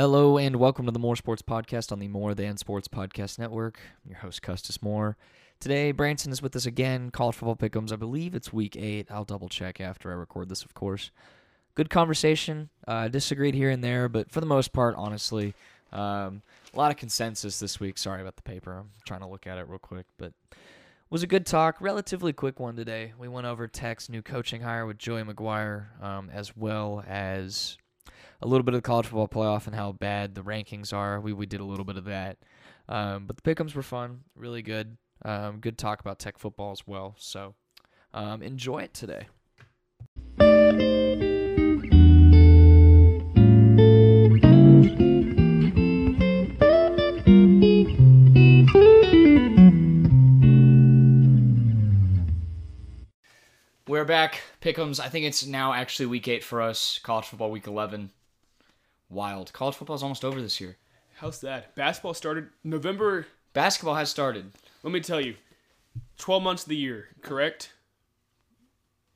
Hello and welcome to the More Sports Podcast on the More Than Sports Podcast Network. I'm your host, Custis Moore. Today, Branson is with us again. College football pickums. I believe it's week eight. I'll double check after I record this, of course. Good conversation. Uh, disagreed here and there, but for the most part, honestly, um, a lot of consensus this week. Sorry about the paper. I'm trying to look at it real quick, but was a good talk. Relatively quick one today. We went over Tech's new coaching hire with Joey McGuire, um, as well as a little bit of the college football playoff and how bad the rankings are. We we did a little bit of that, um, but the pickums were fun, really good. Um, good talk about Tech football as well. So um, enjoy it today. We're back. Pickums. I think it's now actually week eight for us. College football week eleven. Wild. College football is almost over this year. How's that? Basketball started November. Basketball has started. Let me tell you, 12 months of the year, correct?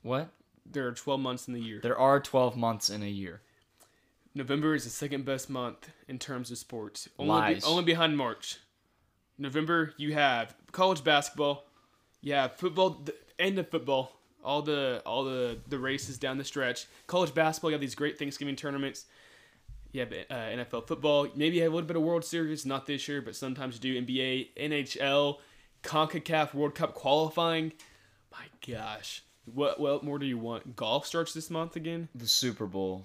What? There are 12 months in the year. There are twelve months in a year. November is the second best month in terms of sports. Only, Lies. Be, only behind March. November, you have college basketball, you have football, the end of football, all the all the the races down the stretch. College basketball, you have these great Thanksgiving tournaments. You have uh, NFL football. Maybe you have a little bit of World Series, not this year, but sometimes you do NBA, NHL, CONCACAF World Cup qualifying. My gosh. What what more do you want? Golf starts this month again? The Super Bowl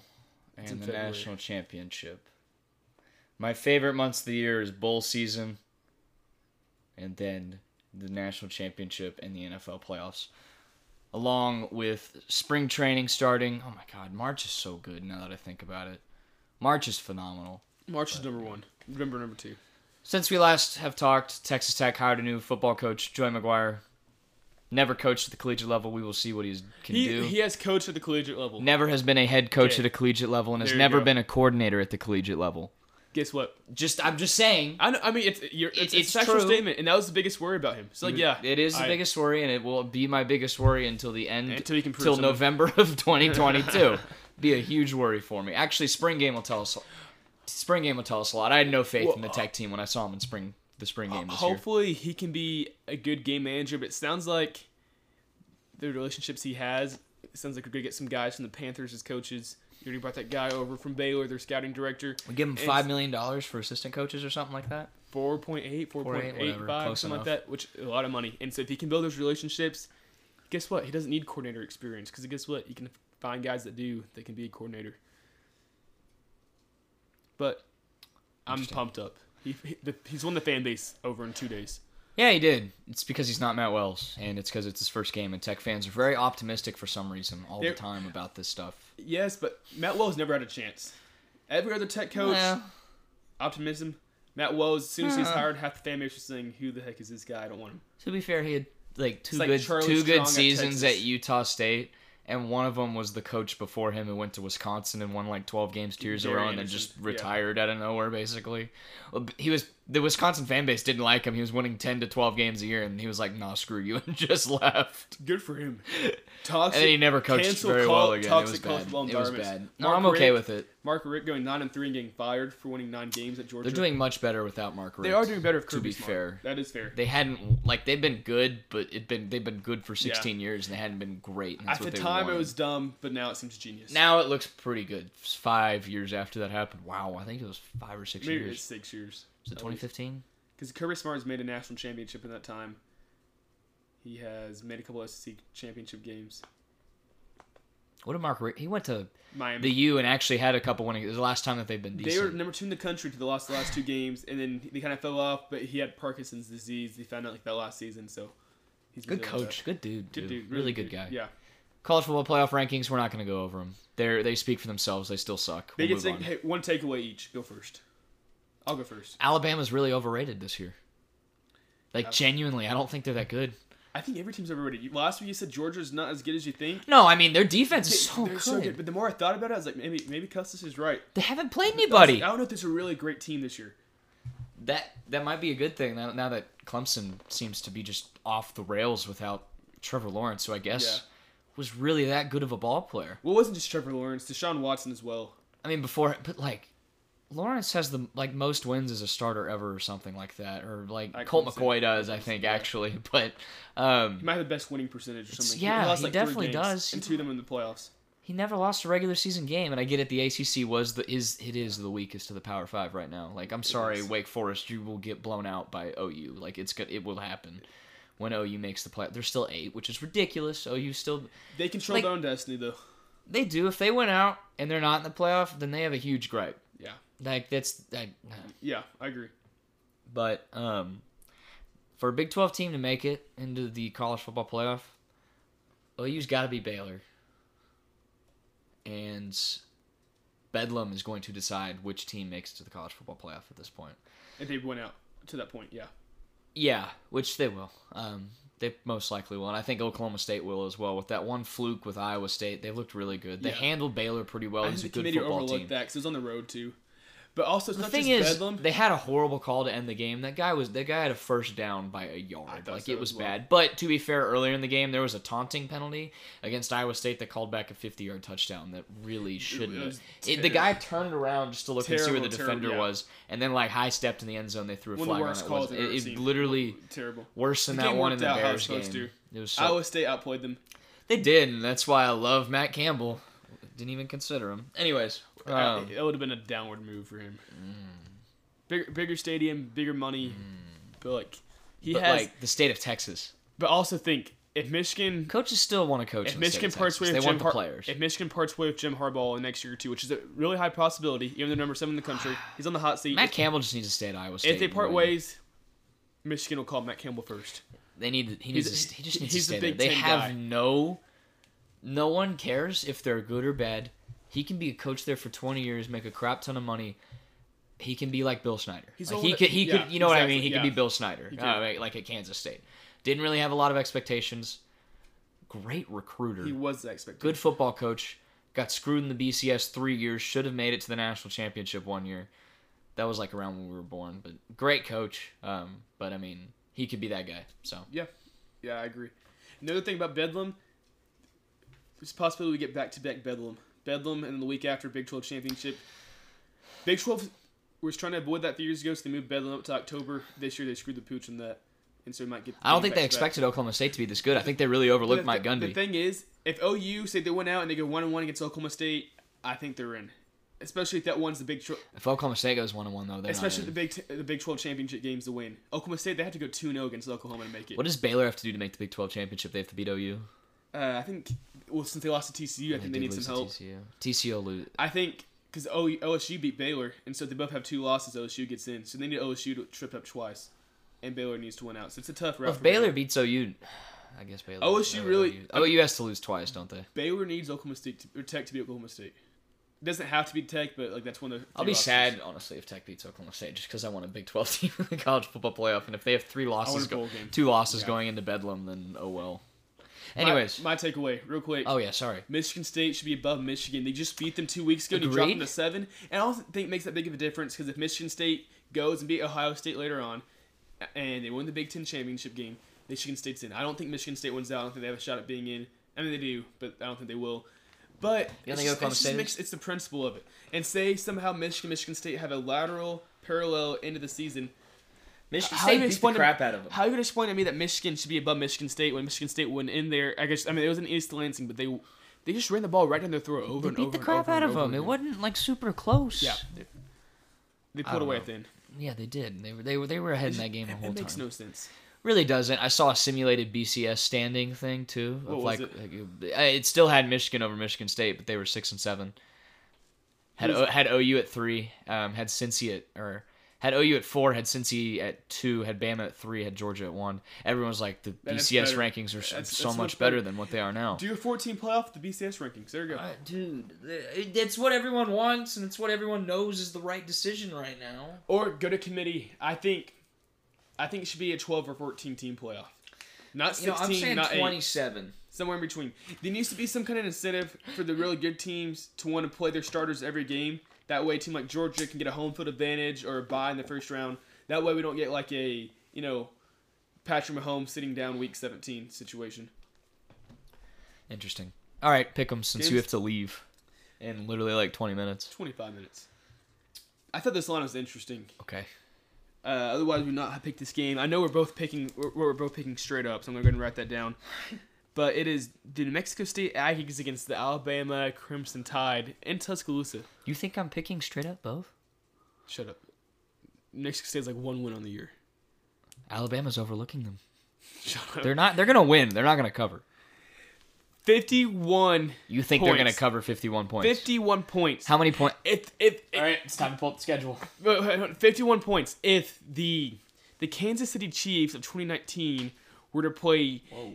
and the February. national championship. My favorite months of the year is bowl season, and then the national championship and the NFL playoffs, along with spring training starting. Oh my God, March is so good now that I think about it. March is phenomenal. March is number one. November number two. Since we last have talked, Texas Tech hired a new football coach, Joey McGuire. Never coached at the collegiate level. We will see what he can He, do. he has coached at the collegiate level. never has been a head coach at a collegiate level and has There you never go. been a coordinator at the collegiate level. Guess what? Just I'm just saying. I know, I mean, it's you're, it's, it's, it's a factual true. statement, and that was the biggest worry about him. So like, yeah, it is the biggest worry, and it will be my biggest worry until the end, Until he can something. November of 2022. be a huge worry for me. Actually, spring game will tell us. Spring game will tell us a lot. I had no faith in the Tech team when I saw him in spring the spring game this year. Hopefully, he can be a good game manager. But it sounds like the relationships he has. It sounds like we're gonna get some guys from the Panthers as coaches. You already brought that guy over from Baylor, their scouting director. We give him It's five million dollars for assistant coaches or something like that. 4.8, 4.85, whatever, close something enough. like that, which a lot of money. And so if he can build those relationships, guess what? He doesn't need coordinator experience because guess what? He can find guys that do that can be a coordinator. But I'm pumped up. He, he, the, he's won the fan base over in two days. Yeah, he did. It's because he's not Matt Wells, and it's because it's his first game. And Tech fans are very optimistic for some reason all They're- the time about this stuff. Yes, but Matt Wells never had a chance. Every other tech coach, optimism. Matt Wells, as soon as he's hired, half the fan base was saying, "Who the heck is this guy? I don't want him." To be fair, he had like two like good Charlie two good seasons Texas. at Utah State, and one of them was the coach before him who went to Wisconsin and won like twelve games two years in a row, and then just yeah. retired out of nowhere. Basically, he was the Wisconsin fan base didn't like him. He was winning ten to twelve games a year, and he was like, "Nah, screw you," and just left. Good for him. Toxic. And he never coached very call- well again. It was bad. It was bad. No, Mark I'm okay Richt- with it. Mark Richt going nine and three and getting fired for winning nine games at Georgia. They're doing much better without Mark. Richt. They are doing better. If To be Smart. fair, that is fair. they hadn't like they've been good, but it been they've been good for 16 years and they hadn't been great. At the time, it was dumb, but now it seems genius. Now it looks pretty good. Five years after that happened. Wow, I think it was five or six maybe years. six years. Was it 2015? Because Kirby Smart has made a national championship in that time. He has made a couple SEC championship games. What did Mark? Richt- He went to Miami. the U and actually had a couple winning. It was the last time that they've been They were number two in the country to the last the last two games, and then they kind of fell off. But he had Parkinson's disease. They found out like that last season, so he's good coach, good dude, that. Good dude. dude, really, good guy. Yeah, College football playoff rankings. We're not going to go over them. They they speak for themselves. They still suck. they We'll get take, hey, one takeaway each. Go first. I'll go first. Alabama's really overrated this year. Like genuinely, I don't think they're that good. I think every team's overrated. Last week you said Georgia's not as good as you think. No, I mean their defense is so they're good. so good. But the more I thought about it, I was like, maybe maybe Custis is right. They haven't played I anybody. like, I don't know if this is a really great team this year. that that might be a good thing now, now that Clemson seems to be just off the rails without Trevor Lawrence, who I guess was really that good of a ball player. Well, it wasn't just Trevor Lawrence, Deshaun Watson as well. I mean, before, but like Lawrence has the like most wins as a starter ever, or something like that, or like I Colt couldn't say- McCoy does, I think Yeah. actually. But um, He might have the best winning percentage or something. yeah, lost he like definitely does. And two of them in the playoffs. he never lost a regular season game, and I get it. The ACC was the is it is the weakest of the Power Five right now. Like I'm sorry. Wake Forest, you will get blown out by OU. Like it's good, it will happen when OU makes the play. They're still eight, which is ridiculous. OU still They control Like- their own destiny, though. they do. If they went out and they're not in the playoff, then they have a huge gripe. Yeah. Like that's like, Yeah, I agree. But um, for a Big 12 team to make it into the college football playoff, OU's got to be Baylor. And Bedlam is going to decide which team makes it to the college football playoff at this point. If they went out to that point, yeah. Yeah, which they will. Um, they most likely will, and I think Oklahoma State will as well. With that one fluke with Iowa State, they looked really good. They Yeah. handled Baylor pretty well. I think a good committee overlooked team. that because it was on the road too. But also, The thing is, Bedlam. they had a horrible call to end the game. That guy was that guy had a first down by a yard. Like so it was well. bad. But to be fair, earlier in the game there was a taunting penalty against Iowa State that called back a 50-yard touchdown that really shouldn't. was have. It, the guy turned around just to look and see where the Terrible, terrible, defender yeah. was, and then like high stepped in the end zone. They threw a One flag on it. calls It, it, literally terrible. worse than The that one in the Bears game. It was so, Iowa State outplayed them. they did, and that's why I love Matt Campbell. Didn't even consider him. Anyways, Uh, um, it would have been a downward move for him. Bigger, bigger stadium, bigger money, but like he but has. like the state of Texas, but also think if Michigan, coaches still want to coach. if the Michigan parts Texas. way with they Jim want the Har- players. if Michigan parts way with Jim Harbaugh in next year or two, which is a really high possibility, even though number seven in the country, he's on the hot seat. Matt if, Campbell just needs to stay at Iowa State. if they part ways, Michigan will call Matt Campbell first. they need. He needs. He's- to, he just needs to the stay there. They have guy. no. No one cares if they're good or bad. He can be a coach there for twenty years, make a crap ton of money. He can be like Bill Snyder. He's Like, he could. He yeah, could. You know what I mean? He could be Bill Snyder. Uh, like at Kansas State. Didn't really have a lot of expectations. Great recruiter. He was the expectation. good football coach. Got screwed in the BCS three years. Should have made it to the national championship one year. That was like around when we were born. But great coach. Um, but I mean, he could be that guy. So Yeah, yeah, I agree. Another thing about Bedlam, there's a possibility we get back to back Bedlam. Bedlam, and the week after Big 12 championship. Big 12 was trying to avoid that three years ago, so they moved Bedlam up to October. This year they screwed the pooch on that, and so we might get. I don't think they expected Oklahoma State to be this good. I think they really overlooked The- Mike Gundy. The thing is, if OU say they went out and they go one and one against Oklahoma State, I think they're in. Especially if that one's the Big 12. if Oklahoma State goes one on one though, they're Especially the. Big T- the Big 12 championship games to win. Oklahoma State they have to go 2-0 against Oklahoma to make it. What does Baylor have to do to make the Big Twelve championship? They have to beat OU. Uh, I think well since they lost to TCU, I think they, need some help. TCU. TCU lose. I think because OSU beat Baylor, and so if they both have two losses. OSU gets in, so they need OSU to trip up twice, and Baylor needs to win out. So it's a tough route. Well, if for Baylor beats OU, I guess Baylor. OSU really- OU, OU has to lose twice, don't they? Baylor needs Oklahoma State to, or Tech to beat Oklahoma State. It doesn't have to be Tech, but like that's one of the. I'll be options. sad, honestly, if Tech beats Oklahoma State, just because I want a Big 12 team in the college football playoff. And if they have three losses, go- two losses Yeah. going into Bedlam, then oh well. My- Anyways, my, takeaway, real quick. oh yeah, sorry. Michigan State should be above Michigan. They just beat them two weeks ago. and you dropped them to seven, and I don't think it makes that big of a difference because if Michigan State goes and beat Ohio State later on, and they win the Big Ten championship game, Michigan State's in. I don't think Michigan State wins out. I don't think they have a shot at being in. I mean they do, but I don't think they will. But it's, just, it's, just mixed, it's the principle of it. And say somehow Michigan, Michigan State have a lateral parallel into the season. Michigan How you State beat the explain to- out of them. How are you gonna explain to me that Michigan should be above Michigan State when Michigan State went in there? I guess I mean it was in East Lansing, but they they just ran the ball right down their throat over They and beat over the crap out of over them. It wasn't like super close. Yeah, they, they pulled away know. at the end. Yeah, they did. They were they were they were ahead in that game the whole whole it makes time. no sense. Really doesn't. I saw a simulated BCS standing thing too. What Of was like, it? like, uh, it still had Michigan over Michigan State, but they were six and seven. Had o, had OU at three. Um, had Cincy at or had OU at four. Had Cincy at two. Had Bama at three. Had Georgia at one. Everyone's like, the That's BCS rankings are so, That's- so that's much much better better. than what they are now. Do your 14 playoff the BCS rankings. There you go. Uh, dude, it- it's what everyone wants, and it's what everyone knows is the right decision right now. Or go to committee. I think, I think it should be a 12 or 14 team playoff. Not You know, 16, I'm saying not 8. 27. Somewhere in between. There needs to be some kind of incentive for the really good teams to want to play their starters every game. That way, a team like Georgia can get a home field advantage or a bye in the first round. That way, we don't get like a you know Patrick Mahomes sitting down week 17 situation. Interesting. All right, pick them since you have to leave in literally like 20 minutes. 25 minutes. I thought this line was interesting. Okay. Uh, otherwise, we would not have picked this game. I know we're both picking. We're, we're both picking straight up, so I'm gonna go ahead and write that down. But it is the New Mexico State Aggies against the Alabama Crimson Tide in Tuscaloosa. You think I'm picking straight up both? Shut up. New Mexico State's like one win on the year. Alabama's overlooking them. Shut up. They're not. They're gonna win. They're not gonna cover. 51. You think they're gonna cover 51 points? 51 points. How many points? If if, if All right, it's time to pull up the schedule. 51 points. If the the Kansas City Chiefs of 2019 were to play Whoa.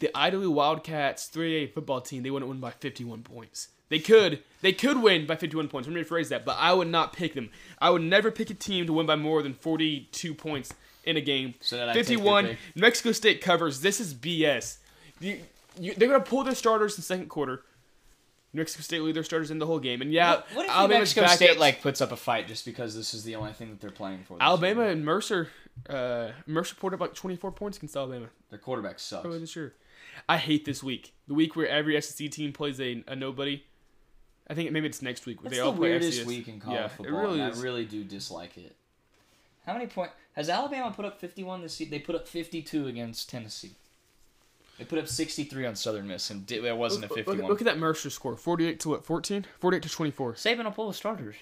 The Idaho Wildcats 3A football team, they wouldn't win by 51 points. They could. They could win by 51 points. Let me rephrase that. But I would not pick them. I would never pick a team to win by more than 42 points in a game. So then I 51. pick. Mexico State covers. This is BS. You, you, they're going to pull their starters in the second quarter. New Mexico State lead their starters in the whole game. And yeah, What, what if New Alabama's Mexico State like puts up a fight just because this is the only thing that they're playing for? Alabama year? and Mercer, uh, Mercer poured up like 24 points against Alabama their quarterback sucks. earlier this year. I hate this week. The week where every SEC team plays a, a nobody. I think maybe it's next week. where That's they the all play weirdest FCS. week in college yeah, football. It really. I really do dislike it. How many points has Alabama put up? Fifty-one this season. They put up fifty-two against Tennessee. They put up sixty-three on Southern Miss, and it wasn't a Look, look, fifty-one. look at that Mercer score. 48 to what? 14? 48 to 24. Saban will pull the starters.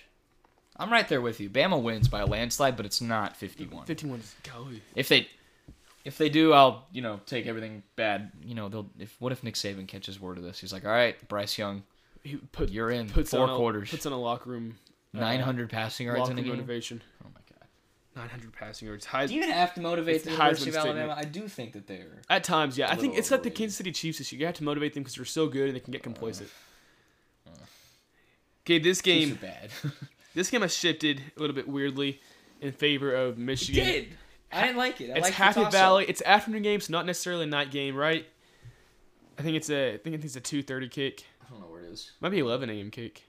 I'm right there with you. Bama wins by a landslide, but it's not 51. 51 is golly. If they, if they do, I'll you know take everything bad. You know they'll. If what if Nick Saban catches word of this? He's like, all right, Bryce Young, He put you're in puts four on a, quarters, Puts on a locker room. uh, 900 passing yards in a game. motivation. Oh my god. 900 passing yards. High, Do you even have to motivate the University of Alabama? statement. I do think that they're. At times, yeah. I think it's like the. Kansas City Chiefs this year. You have to motivate them because they're so good and they can get Uh, complacent. Okay, this game. Bad. This game has shifted a little bit weirdly in favor of Michigan. I didn't like it. I It's liked the Happy. Valley. It's afternoon game, so not necessarily a night game, right? I think it's a. I think it's a two thirty kick. I don't know where it is. Might be eleven a.m. kick.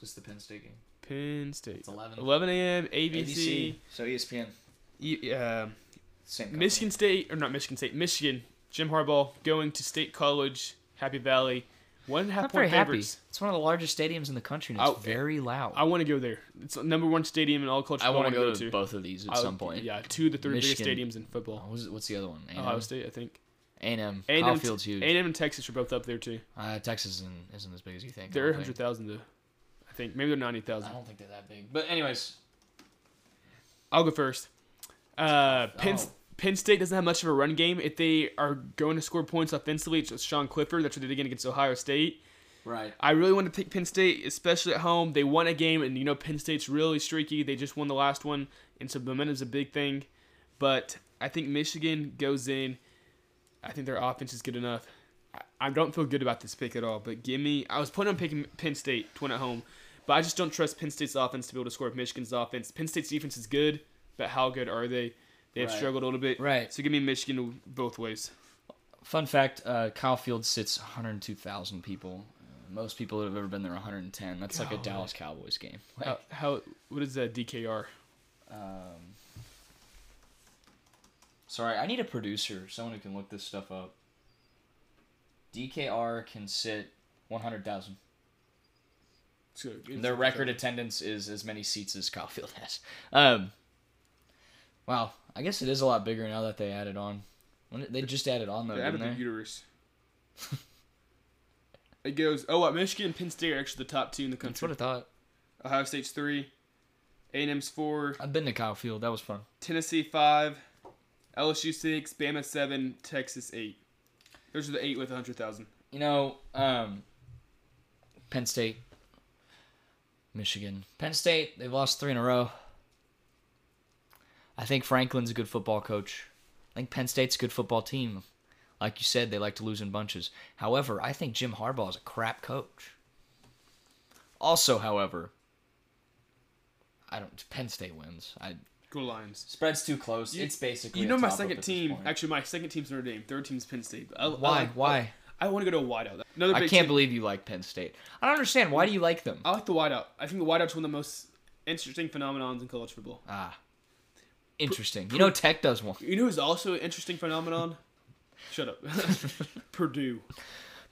Just the Penn State game. Penn State. It's 11. 11 a.m. ABC. ABC. So E ESPN. E- uh, Same. company. Michigan State or not Michigan State. Michigan. Jim Harbaugh going to State College. Happy Valley. One and a half Not very point happy. favorites. It's one of the largest stadiums in the country, and it's I- very loud. I want to go there. It's the number one stadium in all culture. I want to go to both of these at I would- some point. Yeah, two of the three biggest stadiums in football. Oh, what's, what's the other one? Ohio State, I think. A&M. A&M, Kyle Field's huge. A&M and Texas are both up there too. Uh, Texas isn't, isn't as big as you think. They're don't 100,000 though. I think maybe they're 90,000. I don't think they're that big. But anyways, I'll go first. Uh, Penn, Oh. Penn State doesn't have much of a run game. If they are going to score points offensively, it's just Sean Clifford. That's what they did again against Ohio State. right. I really want to pick Penn State, especially at home. They won a game, and you know Penn State's really streaky. They just won the last one, and so momentum's a big thing. But I think Michigan goes in. I think their offense is good enough. I, don't feel good about this pick at all. But give me. I was planning on picking Penn State to win at home, but I just don't trust Penn State's offense to be able to score with Michigan's offense. Penn State's defense is good, but how good are they? They have Right. struggled a little bit. Right. So give me Michigan both ways. Fun fact: uh, Kyle Field sits 102,000 people. Uh, most people that have ever been there 110. That's like a Dallas Cowboys game. Like, How, how what is that DKR? um, sorry, I need a producer, someone who can look this stuff up. DKR can sit 100,000. It's good. It's Their record attendance is as many seats as Kyle Field has. Um, wow, I guess it is a lot bigger now that they added on. When they just added on though, They added the they? uterus. it goes. Oh, what? Michigan and Penn State are actually the top two in the That's country. what I thought. Ohio State's three. A&M's four. I've been to Kyle Field. That was fun. Tennessee five. LSU six. Bama seven. Texas eight. Those are the eight with a hundred thousand. You know, um, Penn State, Michigan, Penn State. They've lost three in a row. I think Franklin's a good football coach. I think Penn State's a good football team. Like you said, they like to lose in bunches. However, I think Jim Harbaugh is a crap coach. Also, however, I don't. Penn State wins. I Go Lions. spread's too close. You- it's basically You a know my toss-up second team. Actually, my second team's Notre Dame. Third team's Penn State. I, I Why? like- Why? I, want to go to a whiteout. Another I can't team- believe you like Penn State. I don't understand. Why do you like them? I like the whiteout. I think the whiteout's one of the most interesting phenomenons in college football. Ah, interesting. You know, Tech does one. You know who's also an interesting phenomenon? Shut up. Purdue.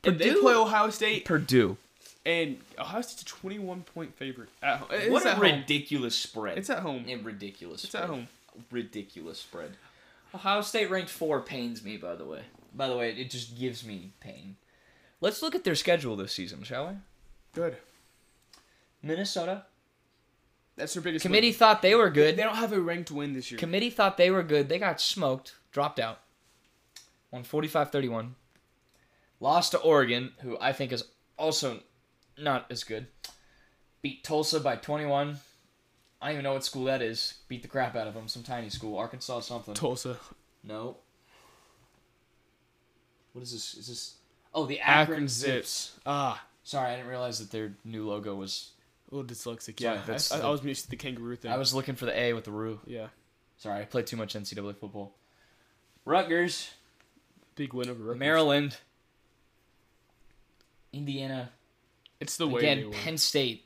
If they Purdue? play Ohio State, Purdue. And Ohio State's a 21 point favorite at home. It's what at a home. ridiculous spread. It's at home. a ridiculous. It's spread. at home. Ridiculous spread. Ohio State ranked four pains me. By the way. By the way, it just gives me pain. Let's look at their schedule this season, shall we? Good. Minnesota That's their biggest committee win. thought they were good. They don't have a ranked win this year. Committee thought they were good. They got smoked, dropped out. Won 45-31. Lost to Oregon, who I think is also not as good. Beat Tulsa by 21. I don't even know what school that is. Beat the crap out of them. Some tiny school. Arkansas something. Tulsa. No. What is this? Is this? Oh, the Akron, Akron Zips. Zips. Ah, Sorry, I didn't realize that their new logo was. A little dyslexic. Sorry, Yeah, that's I, I, the- I was used to the kangaroo thing. I was looking for the A with the Roo. Yeah, Sorry, I played too much NCAA football. Rutgers, big win over Rutgers. Maryland, Indiana. It's the way Again. Penn State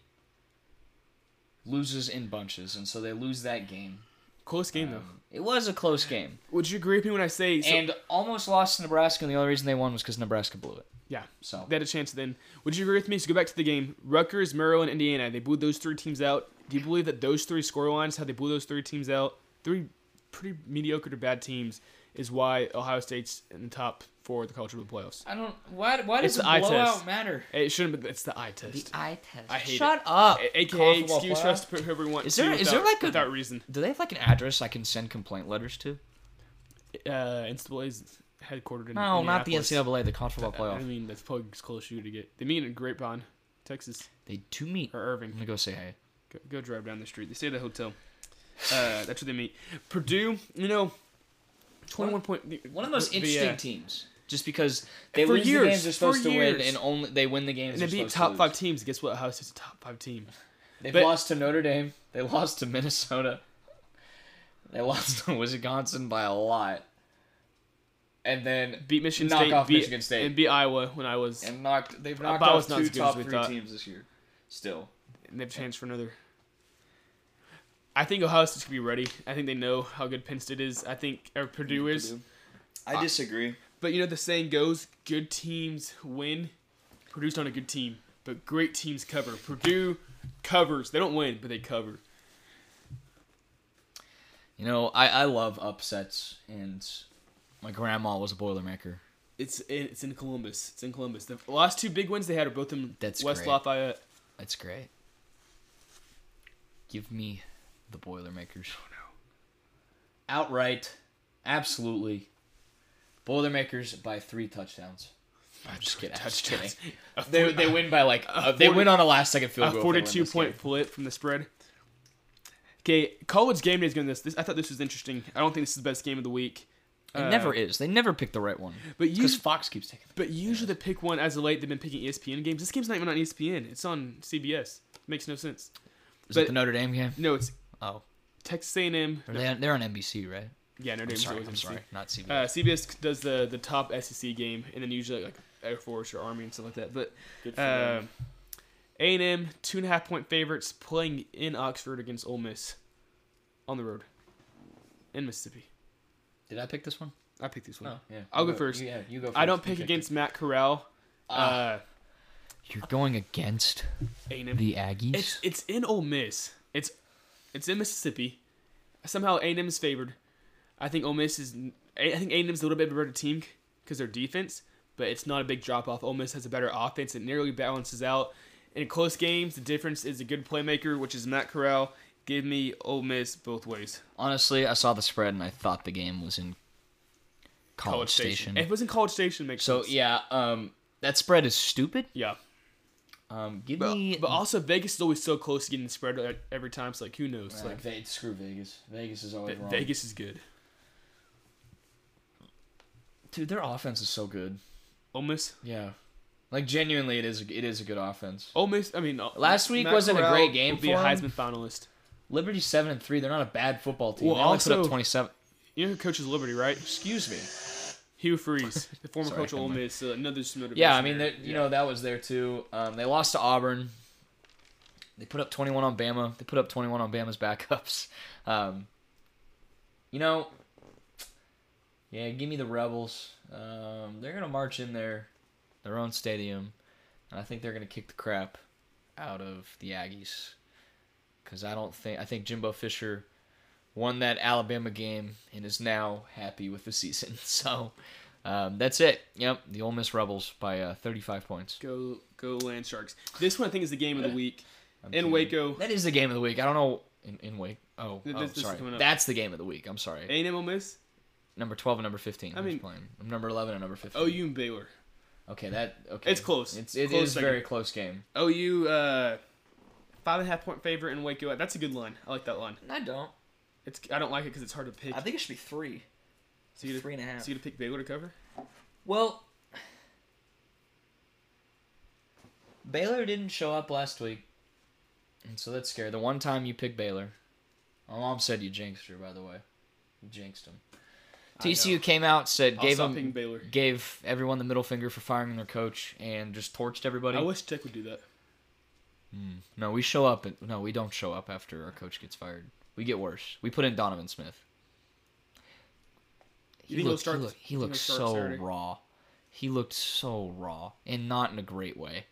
loses in bunches, and so they lose that game. Close game though. Um, it was a close game, Would you agree with me when I say so, and almost lost to Nebraska. And the only reason they won was because Nebraska blew it. Yeah. So they had a chance then? Would you agree with me? So go back to the game. Rutgers, Maryland, Indiana. They blew those three teams out. Do you believe that those three score lines, how they blew those three teams out, three pretty mediocre to bad teams, is why Ohio State's in the top four of the college football playoffs? I don't. Why? Why does It's the the blowout test. matter? It shouldn't, but it's the eye test. The eye test. I hate Shut up. A- AKA College football excuse for us to put whoever we want Is to there- is without, there like a- without reason. Do they have like an address I can send complaint letters to? Uh, NCAA's headquartered in No, not the. NCAA, the college football I- I mean, that's probably as close you to get. They meet in Grapevine, Texas, They do meet. or I'm Irving. gonna go say hey. Go, go drive down the street. They stay at a hotel. Uh, that's where they meet. Purdue, you know, twenty-one point. One of the most but interesting yeah. teams, just because they For lose the games they're supposed for to win, years. and only they win the games And they're beat top to five teams. Guess what? Ohio State's a top five team. They've but- lost to Notre Dame. They lost to Minnesota. They lost to Wisconsin by a lot, and then Beat Michigan Knock State. off beat, Michigan State. And beat Iowa when I was. and knocked. They've Uh, knocked Bow's off not two as good as top three thought. teams this year. Still, And they have a chance for another. I think Ohio State's gonna be ready. I think they know how good Penn State is. I think or Purdue is. I disagree. But you know the saying goes, good teams win. Purdue's not a good team, but great teams cover. Purdue covers. They don't win, but they cover. You know, I, I love upsets, and my grandma was a Boilermaker. It's in, it's in Columbus. It's in Columbus. The last two big wins they had are both in That's West great. Lafayette. That's great. Give me the Boilermakers. Oh no. Outright, absolutely. Boilermakers by three touchdowns. I'm just kidding. I'm just kidding. Touchdowns. They, they win by like a they win on a last second field goal. win forty-two point game. flip from the spread. Okay, college game day is going to this. this. I thought this was interesting. I don't think this is the best game of the week. It Uh, never is. They never pick the right one. But Because Fox keeps taking. but usually they pick one as of late. They've been picking E ESPN games. This game's not even on E ESPN. It's on CBS. Makes no sense. Is But- it the Notre Dame game? No, it's Oh, Texas A&M. Or they, they're on NBC, right? Yeah, Notre I'm Dame's sorry. always I'm on sorry. Not CBS. Uh, CBS does the the top SEC game, and then usually like Air Force or Army and stuff like that. But uh. A and M two and a half point favorites playing in Oxford against Ole Miss on the road in Mississippi. Did I pick this one? I picked this one. No. Yeah. I'll you go first. You, yeah, you go first. I don't pick picked against Matt Corral. Ah. Uh. You're going against A and M. the Aggies. It's it's in Ole Miss. It's it's in Mississippi. Somehow A and M is favored. I think Ole Miss is. I think A and M is a little bit of a better team because their defense, but it's not a big drop off. Ole Miss has a better offense. It nearly balances out. In close games, the difference is a good playmaker, which is Matt Corral. Give me Ole Miss both ways. Honestly, I saw the spread and I thought the game was in College, Station. If it was in College Station, it makes So sense. yeah, um, that spread is stupid. yeah. Um, give But, me. but also Vegas is always so close to getting the spread every time. So like who knows? Like Ve- screw Vegas. Vegas is always Ve- wrong. Vegas is good. dude, their offense is so good. Ole Miss. Yeah, like genuinely, it is. It is a good offense. Ole Miss. I mean, uh, Last week Matt wasn't a great game will Be a for him. Heisman finalist. Liberty seven and three. They're not a bad football team. Well, they only put also- up twenty seven. You know who coaches Liberty, right? Excuse me. Hugh Freeze, the former Sorry, coach of Ole. Miss. Uh, another Yeah, I mean, you know that was there too. Um, they lost to Auburn. They put up 21 on Bama. They put up 21 on Bama's backups. Um, you know, yeah, give me the Rebels. Um, they're gonna march in their their own stadium. and I think they're gonna kick the crap out of the Aggies. Cause I don't think I think Jimbo Fisher won that Alabama game and is now happy with the season. So um, that's it. Yep, the Ole Miss Rebels by uh, 35 points. Go go Land Sharks. This one I think is the game of the week I'm in kidding. Waco. That is the game of the week. I don't know in, in Wake. Oh, oh this- sorry. That's the game of the week. I'm sorry. A and M Ole Miss. Number 12 and number 15. I mean- playing. Number 11 and number 15. OU and Baylor. Okay, that okay. It's close. It's it Close is very close game. OU uh, five and a half point favorite in Waco. That's a good line. I like that line. I don't. It's I don't like it because it's hard to pick. I think it should be three. so you three and a half. So you to pick Baylor to cover. Well, Baylor didn't show up last week, and so that's scary. The one time you picked Baylor, my mom said you jinxed her. By the way, you jinxed him. TCU came out, said gave them gave everyone the middle finger for firing their coach and just torched everybody. I wish Tech would do that. No, we show up. At, no, we don't show up after our coach gets fired. We get worse. We put in Donovan Smith. He'll looked, start- He looked, he looked start so Saturday? raw. He looked so raw, and not in a great way.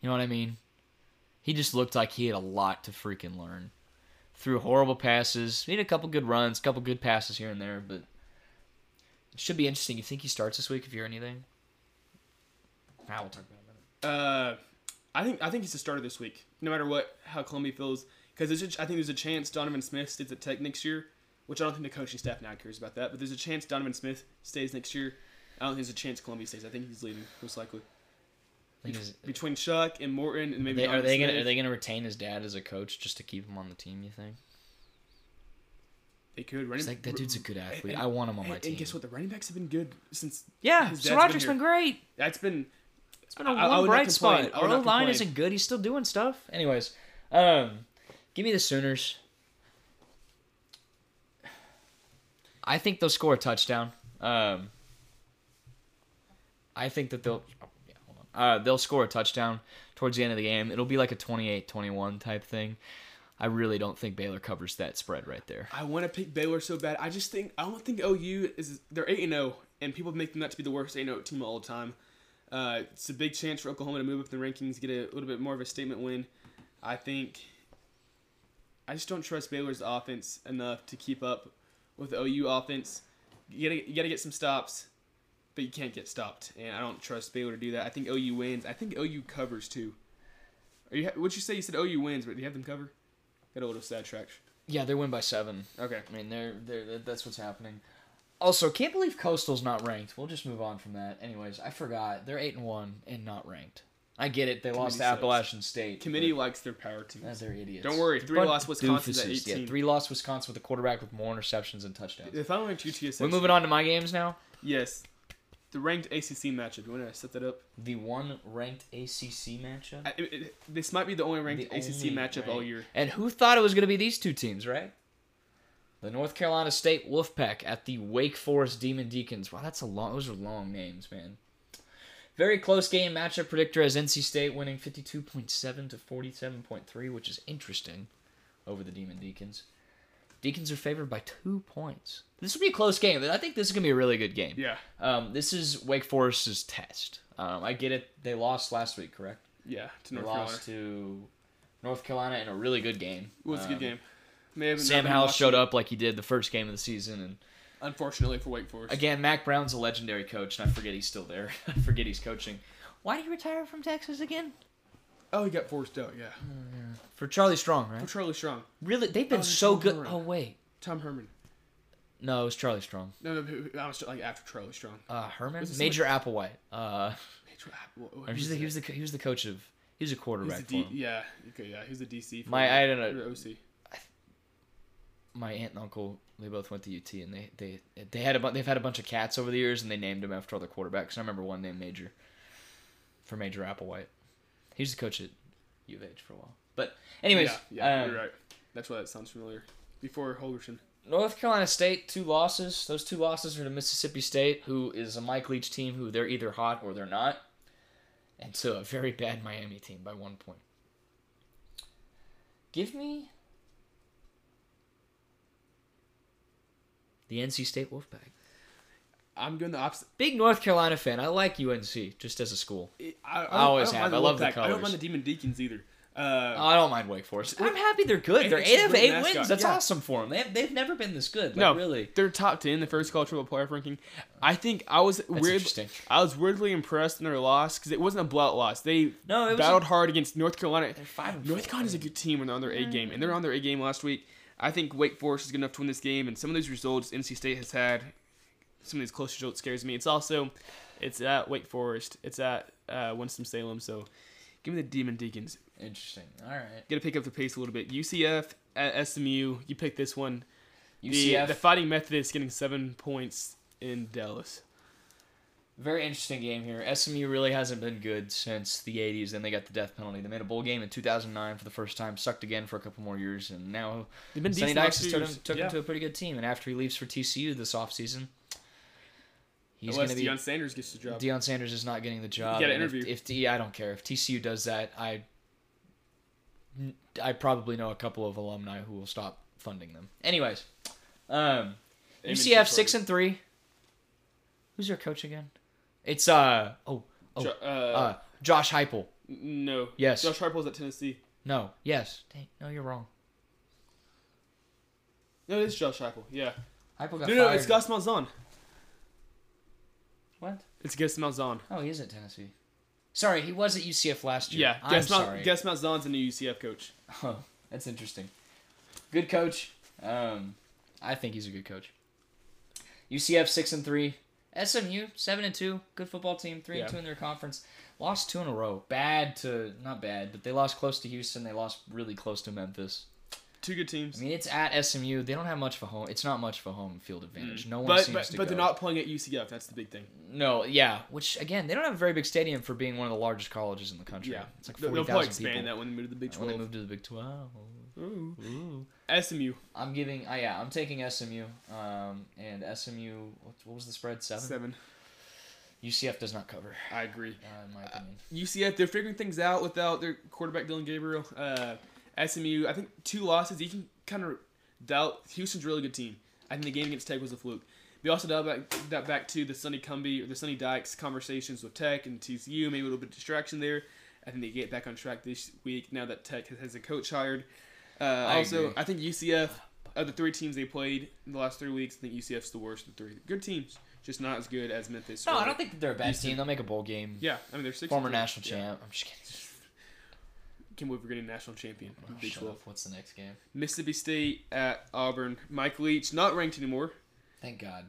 You know what I mean? He just looked like he had a lot to freaking learn. Threw horrible passes. He had a couple good runs, couple good passes here and there, but it should be interesting. You think he starts this week if you're anything? Ah, we'll talk about it in a minute. Uh, I think I think he's the starter this week. No matter what, how Colombi feels, because I think there's a chance Donovan Smith stays at Tech next year, which I don't think the coaching staff now cares about that. But there's a chance Donovan Smith stays next year. I don't think there's a chance Colombi stays. I think he's leaving most likely. Is- Between Chuck and Morton and maybe They, are they gonna are they gonna retain his dad as a coach just to keep him on the team? You think? They could. Running, It's like that dude's a good athlete. and- I want him on my team. and guess what? The running backs have been good since. Yeah, dad's Roderick's been been, great. That's been. It's been a I- I one not bright spot. I Our not line isn't good. He's still doing stuff. Anyways, um, give me the Sooners. I think they'll score a touchdown. Um, I think that they'll. oh, yeah, hold on. Uh, they'll score a touchdown towards the end of the game. It'll be like a 28-21 type thing. I really don't think Baylor covers that spread right there. I want to pick Baylor so bad. I just think I don't think OU is they're eight and zero, and people make them out to be the worst eight and zero team of all time. Uh, it's a big chance for Oklahoma to move up in the rankings, get a little bit more of a statement win. I think. I just don't trust Baylor's offense enough to keep up with the OU offense. You gotta you gotta get some stops, but you can't get stopped, and I don't trust Baylor to do that. I think OU wins. I think OU covers too. Are you? What'd you say? You said OU wins, but do you have them cover? Got a little sad track. Yeah, they win by seven. Okay. I mean, they're, they're that's what's happening. Also, can't believe Coastal's not ranked. We'll just move on from that. Anyways, I forgot they're eight and one and not ranked. I get it. They lost to sucks. Appalachian State. Committee but- likes their power teams. They're idiots. Don't worry, three lost of Wisconsin's at doofuses. 18. Yeah, three lost Wisconsin with a quarterback with more interceptions and touchdowns. If I ranked UTSA, We're moving on to my games now. Yes, the ranked ACC matchup. You want to set that up? The one ranked ACC matchup. I, it, it- this might be the only ranked The ACC only matchup all year. And who thought it was going to be these two teams, right? The North Carolina State Wolfpack at the Wake Forest Demon Deacons. Wow, that's a long. Those are long names, man. Very close game matchup predictor as NC State winning 52.7 to 47.3, which is interesting over the Demon Deacons. Deacons are favored by two points. This will be a close game, but I think this is going to be a really good game. Yeah, Um, this is Wake Forest's test. Um, I get it. They lost last week, correct? yeah, to They North Carolina. lost to North Carolina in a really good game. It was a good Um, game. Sam Howell showed it, up like he did the first game of the season, and Unfortunately for Wake Forest. again, Mack Brown's a legendary coach, and I forget he's still there. I forget he's coaching. Why did he retire from Texas again? Oh, he got forced out. Yeah, For Charlie Strong, right? for? Charlie Strong, Really, they've been Oh, so Tom good. Herman. Oh wait, Tom Herman. no, it was Charlie Strong. No, no, I was like after Charlie Strong. Uh, Herman, Was Major Applewhite. Uh, Major App- what- what- or he's who's the, he was the he was the coach of he was a He's quarterback the for D, him. yeah, okay, yeah, he's the DC. For My- I don't know. OC. My aunt and uncle they both went to UT and they they they had a bu- they've had a bunch of cats over the years and they named them after other quarterbacks. I remember one named Major for Major Applewhite. He was the coach at U of H for a while. But anyways, yeah, yeah um, you're right. That's why that sounds familiar. Before Holgorsen. North Carolina State two losses. Those two losses are to Mississippi State, who is a Mike Leach team who they're either hot or they're not, and to a very bad Miami team by one point. Give me the NC State Wolfpack. I'm going the opposite. Big North Carolina fan. I like UNC just as a school. I, I, I always don't have. I love the Wolfpack. I don't colors. mind the Demon Deacons either. Uh, I don't mind Wake Forest. I'm happy they're good. They're eight of eight mascot, wins. That's yeah. awesome for them. They have, they've never been this good. Like, no, really. they're top ten in the first football playoff ranking. I think I was weird. interesting. I was weirdly impressed in their loss because it wasn't a blowout loss. They No, it battled a- hard against North Carolina. They're five North. Carolina is a good team when they're on their A game, and they're on their A game last week. I think Wake Forest is good enough to win this game, and some of these results NC State has had, some of these close results scares me. It's also, it's at Wake Forest, it's at uh, Winston Salem, so give me the Demon Deacons. Interesting. All right. Got to pick up the pace a little bit. UCF at SMU, you pick this one. The, UCF. the Fighting Methodists getting seven points in Dallas. Very interesting game here. SMU really hasn't been good since the 80s. Then they got the death penalty. They made a bowl game in 2009 for the first time, sucked again for a couple more years, and now They've been Sonny decent last Dykes has few took, years. him, took yeah. him to a pretty good team. And after he leaves for TCU this offseason, he's going to be. Deion Sanders gets the job. Deion Sanders is not getting the job. gotta and if- interview. If, T, I don't care if TCU does that, I I probably know a couple of alumni who will stop funding them. Anyways, um, UCF 6 and 3. Who's their coach again? It's uh oh oh Jo- uh, uh Josh Heupel. no. Yes. Josh Heupel's at Tennessee. No, yes. Dang, no, you're wrong. No, it's Josh Heupel. Yeah. Heupel got No, no, fired. it's Gus Malzahn. what? It's Gus Malzahn. Oh, he is at Tennessee. Sorry, he was at UCF last year. Yeah, I'm Gus, sorry. Gus Malzahn's a new UCF coach. Oh, that's interesting. Good coach. Um, I think he's a good coach. UCF six and three. SMU seven and two. Good football team. Three and two in their conference. Lost two in a row. Bad to not bad, but they lost close to Houston. They lost really close to Memphis. Two good teams. I mean, it's at SMU. They don't have much of a home. It's not much of a home field advantage. No one Mm. but seems but, to but they're not playing at UCF. That's the big thing. No, yeah. Which again, they don't have a very big stadium for being one of the largest colleges in the country. Yeah, it's like forty they'll probably expand people. that when they move to the Big when they Twelve. move to the Big Twelve. Ooh. Ooh. SMU I'm giving. Uh, yeah, I'm taking SMU. Um, and SMU. What, what was the spread? Seven. seven. UCF does not cover. I agree. Uh, in my opinion. UCF they're figuring things out without their quarterback Dillon Gabriel. Uh, SMU I think two losses. You can kind of doubt Houston's a really good team. I think the game against Tech was a fluke. We also doubt back that back to the Sonny Cumbie or the Sonny Dykes conversations with Tech and TCU. Maybe a little bit of distraction there. I think they get back on track this week now that Tech has a coach hired. Uh, also, agree. I think UCF of the three teams they played in the last three weeks, I think UCF's the worst of the three. Good teams, just not as good as Memphis. No, I don't think they're a bad Houston. team. They'll make a bowl game. Yeah, I mean they're six. Former national Yeah. champ. I'm just kidding. Can't believe we're getting national champion. Oh, Big shut 12. up. What's the next game? Mississippi State at Auburn. Mike Leach, not ranked anymore. Thank God.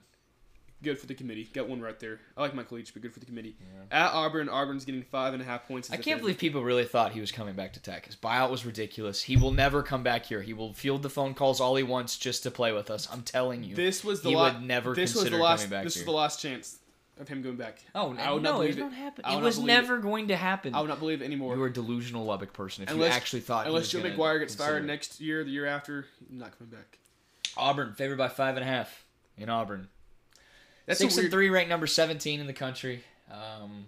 Good for the committee. Got one right there. I like Mike Leach, but good for the committee. At Auburn, Auburn's getting five and a half points. I can't believe people really thought he was coming back to Tech. His buyout was ridiculous. He will never come back here. He will field the phone calls all he wants just to play with us. I'm telling you. this was the he la- would never this was the last. coming back this here. was the last chance of him going back. Oh I would no, not it believe it. happen. It was never going to happen. I would not believe it anymore. You are a delusional Lubbock person if Unless- you actually thought Unless Joe McGuire gets fired consider it. next year, the year after, not coming back. Auburn favored by five and a half in Auburn. That's Six weird, and three, ranked number seventeen in the country. Um,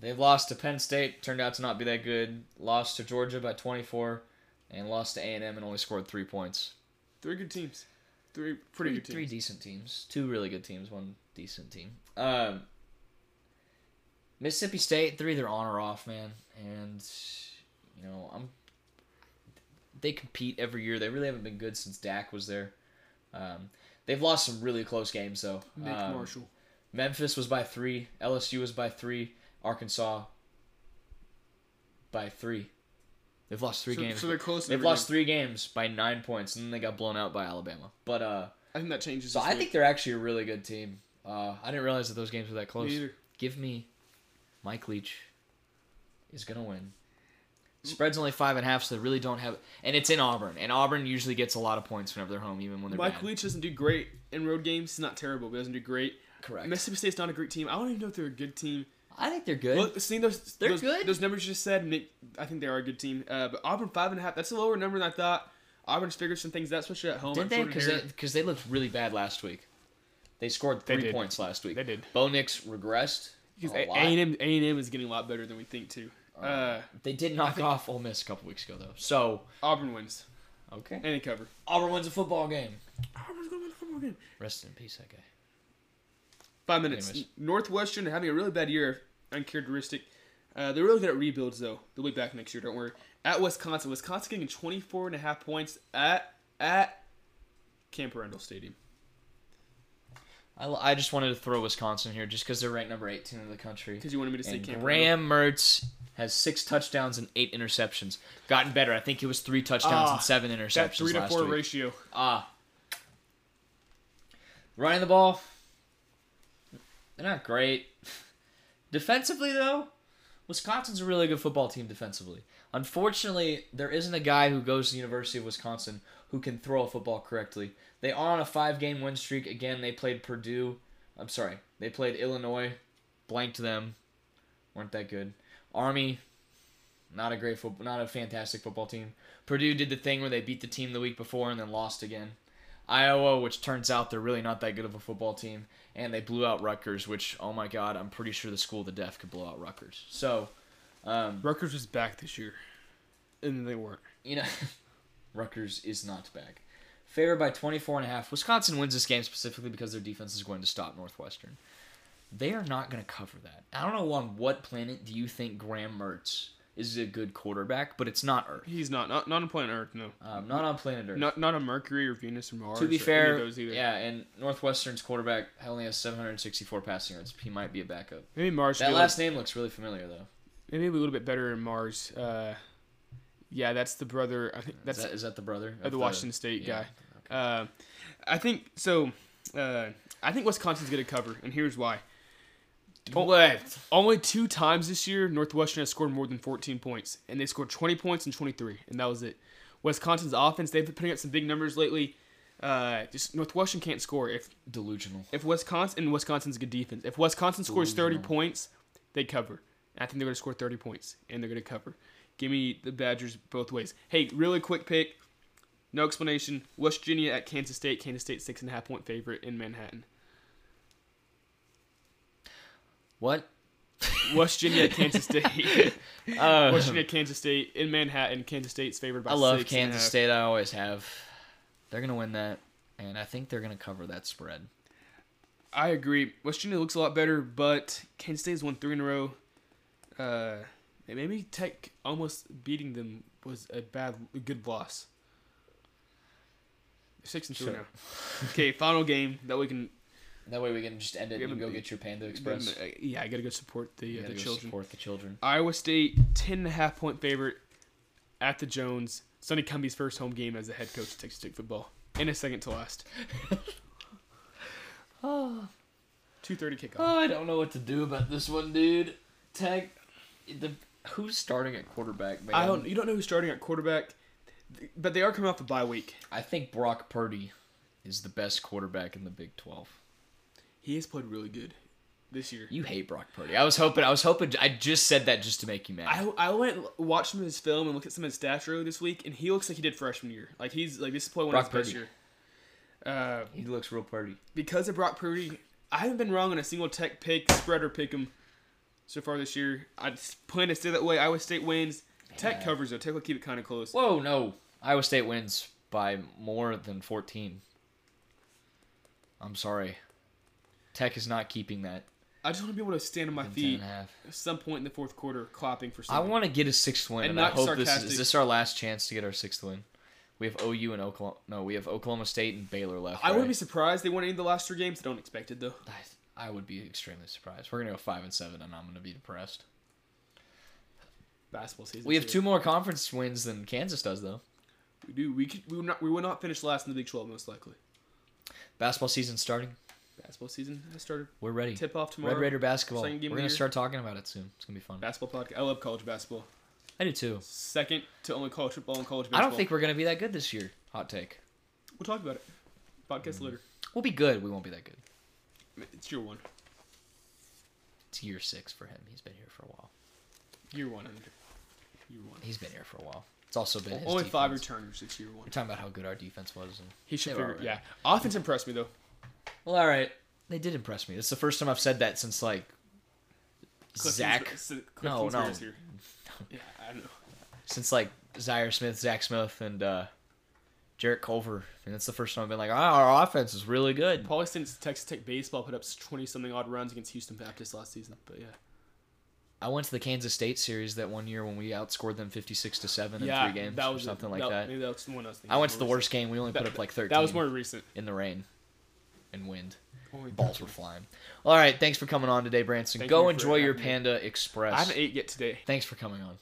they've lost to Penn State. Turned out to not be that good. Lost to Georgia by twenty four, and lost to A and M and only scored three points. Three good teams. Three pretty three, good teams. three decent teams. Two really good teams. One decent team. Um, Mississippi State. three They're either on or off, man. And you know, I'm. They compete every year. They really haven't been good since Dak was there. Um, they've lost some really close games though. Nick Um, Marshall. Memphis was by three. LSU was by three. Arkansas by three. They've lost three so, games. so they're close. They've lost game. three games by nine points, and then they got blown out by Alabama. But uh, I think that changes. so I week. think they're actually a really good team. Uh, I didn't realize that those games were that Me close. either. Give me Mike Leach is gonna win. Spread's only five and a half, so they really don't have. And it's in Auburn, and Auburn usually gets a lot of points whenever they're home, even when they're Mike bad. Leach doesn't do great in road games. He's not terrible, but doesn't do great. Correct. Mississippi State's not a great team. I don't even know if they're a good team. I think they're good. Well, seeing those, They're those, good. those numbers you just said, Nick, I think they are a good team. Uh, but Auburn five and a half. That's a lower number than I thought. Auburn's figured some things out, especially at home. Did they? Because Hare. they, 'cause they looked really bad last week. They scored three did. points last week. They did. Bo Nix regressed. Because a A lot. and M A and M is getting a lot better than we think too. Uh, They did knock think- off Ole Miss a couple weeks ago, though. So Auburn wins okay, Any cover. Auburn wins a football game. Auburn's gonna win the football game. Rest in peace, that guy. Five minutes. Anyways. Northwestern having a really bad year, uncharacteristic. Uh, they're really good at rebuilds, though. They'll be back next year, don't worry. At Wisconsin, Wisconsin getting 24 and a half points at at Camp Randall Stadium. I, I just wanted to throw Wisconsin here just because they're ranked number 18 in the country. Because you wanted me to say Camp Graham Mertz has six touchdowns and eight interceptions. Gotten better. I think it was three touchdowns Ah, and seven Randall. interceptions That three to four week. ratio. Ah. Running the ball. They're not great. Defensively, though, Wisconsin's a really good football team defensively. Unfortunately, there isn't a guy who goes to the University of Wisconsin who can throw a football correctly. They are on a five game win streak. Again, they played Purdue. I'm sorry. They played Illinois. Blanked them. Weren't that good. Army, not a great football, not a fantastic football team. Purdue did the thing where they beat the team the week before and then lost again. Iowa, which turns out they're really not that good of a football team, and they blew out Rutgers, which oh my god, I'm pretty sure the school of the deaf could blow out Rutgers. So, um, Rutgers was back this year, and they weren't. you know, Rutgers is not back. Favored by 24 and a half. Wisconsin wins this game specifically because their defense is going to stop Northwestern. They are not going to cover that. I don't know on what planet do you think Graham Mertz is a good quarterback, but it's not Earth. He's not not not on planet Earth. No, Um, not on planet Earth. not not on Mercury or Venus or Mars. to be fair, of those either. yeah, and Northwestern's quarterback only has 764 passing yards. He might be a backup. maybe Mars. That last name looks really familiar though. Maybe a little bit better in Mars. Uh, yeah, that's the brother. I think that's is, that, is that the brother of the Washington State yeah, guy. Uh, I think so. Uh, I think Wisconsin's going to cover, and here's why. okay. What? Only two times this year, Northwestern has scored more than 14 points, and they scored 20 points and 23, and that was it. Wisconsin's offense, they've been putting up some big numbers lately. Uh, just Northwestern can't score. If Delusional. if Wisconsin and Wisconsin's a good defense, if Wisconsin scores 30 points, they cover. I think they're going to score 30 points, and they're going to cover. Give me the Badgers both ways. Hey, really quick pick. No explanation. West Virginia at Kansas State. Kansas State six and a half point favorite in Manhattan. What? West Virginia at Kansas State. Uh, West Virginia, Kansas State in Manhattan. Kansas State's favored by I love six and a Kansas. State. I always have. They're gonna win that, and I think they're gonna cover that spread. I agree. West Virginia looks a lot better, but Kansas State has won three in a row. Uh, and maybe Tech almost beating them was a bad, a good loss. Six and two Sure. now. Okay, final game that we can. That way we can just end it and have you a go big- get your Panda Express. uh, Yeah, I gotta go support the uh, the go children. support the children. Iowa State ten and a half point favorite at the Jones. Sonny Cumbie's first home game as the head coach of Texas State football, and a second to last. Oh, Two thirty kickoff. Oh, I don't know what to do about this one, dude. Tag, the who's starting at quarterback, man? I don't. You don't know who's starting at quarterback, but they are coming off the bye week. I think Brock Purdy is the best quarterback in the Big Twelve. He has played really good this year. You hate Brock Purdy. I was hoping. I was hoping. I just said that just to make you mad. I, I went and watched some of his film and looked at some of his stats earlier this week, and he looks like he did freshman year. Like he's like this is probably one of Brock his best Purdy. year. Uh, he looks real Purdy. because of Brock Purdy, I haven't been wrong on a single tech pick, spread or pick 'em so far this year. I plan to stay that way. Iowa State wins. Tech covers though. Tech will keep it kind of close. Whoa, no! Iowa State wins by more than fourteen. I'm sorry. Tech is not keeping that. I just want to be able to stand on my feet and a half. at some point in the fourth quarter, clapping for some. I want to get a sixth win, And and, I hope this is, is this our last chance to get our sixth win. We have OU and Oklahoma. No, we have Oklahoma State and Baylor left. I wouldn't be surprised they won any of the last three games. I don't expect it though. I, would be extremely surprised. We're gonna go five and seven, and I'm gonna be depressed. Basketball season. We have two more conference wins than Kansas does, though. We do. We could, we will not. We will not finish last in the Big Twelve most likely. Basketball season starting. Basketball season has started. We're ready. Tip off tomorrow. Red Raider basketball. We're Second game of gonna year. start talking about it soon. It's gonna be fun. Basketball podcast. I love college basketball. I do too. Second to only college football and college basketball. I don't think we're gonna be that good this year. Hot take. we'll talk about it. Podcast mm. later. We'll be good. We won't be that good. It's year one. It's year six for him. He's been here for a while. Year one. Year one. He's been here for a while. It's also been his Only five defense. returners. It's year one. We're talking about how good our defense was. And He should figure. alright. Yeah. Offense impressed me though. well, all right. They did impress me. It's the first time I've said that since like Cliff Zach. No, no. here. Yeah, I know. Since like Zhaire Smith, Zach Smith, and uh, Jarrett Culver. And that's the first time I've been like, oh, our offense is really good. Probably since Texas Tech baseball put up twenty something odd runs against Houston Baptist last season. But yeah, I went to the Kansas State series that one year when we outscored them fifty six to seven in yeah, three games that or something like that. that. Maybe that's the one I was thinking. I went to the worst game. We only put That- up like thirteen. That was more recent. in the rain and wind. Balls were flying. All right, thanks for coming on today, Branson. Thank Go you enjoy your having me. Panda Express. I haven't ate yet today. Thanks for coming on.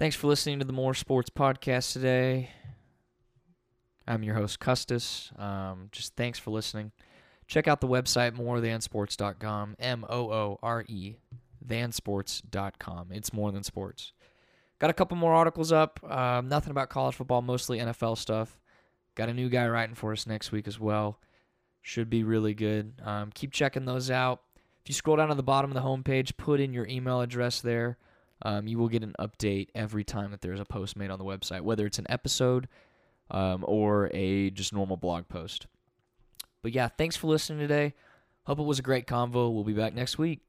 Thanks for listening to the More Sports Podcast today. I'm your host, Custis. Um, just thanks for listening. Check out the website moorethansports.com, M O O R E, thansports.com. It's more than sports. Got a couple more articles up. Um, nothing about college football, mostly NFL stuff. Got a new guy writing for us next week as well. Should be really good. Um, keep checking those out. If you scroll down to the bottom of the homepage, put in your email address there. Um, you will get an update every time that there's a post made on the website, whether it's an episode um, or a just normal blog post. But yeah, thanks for listening today. Hope it was a great convo. We'll be back next week.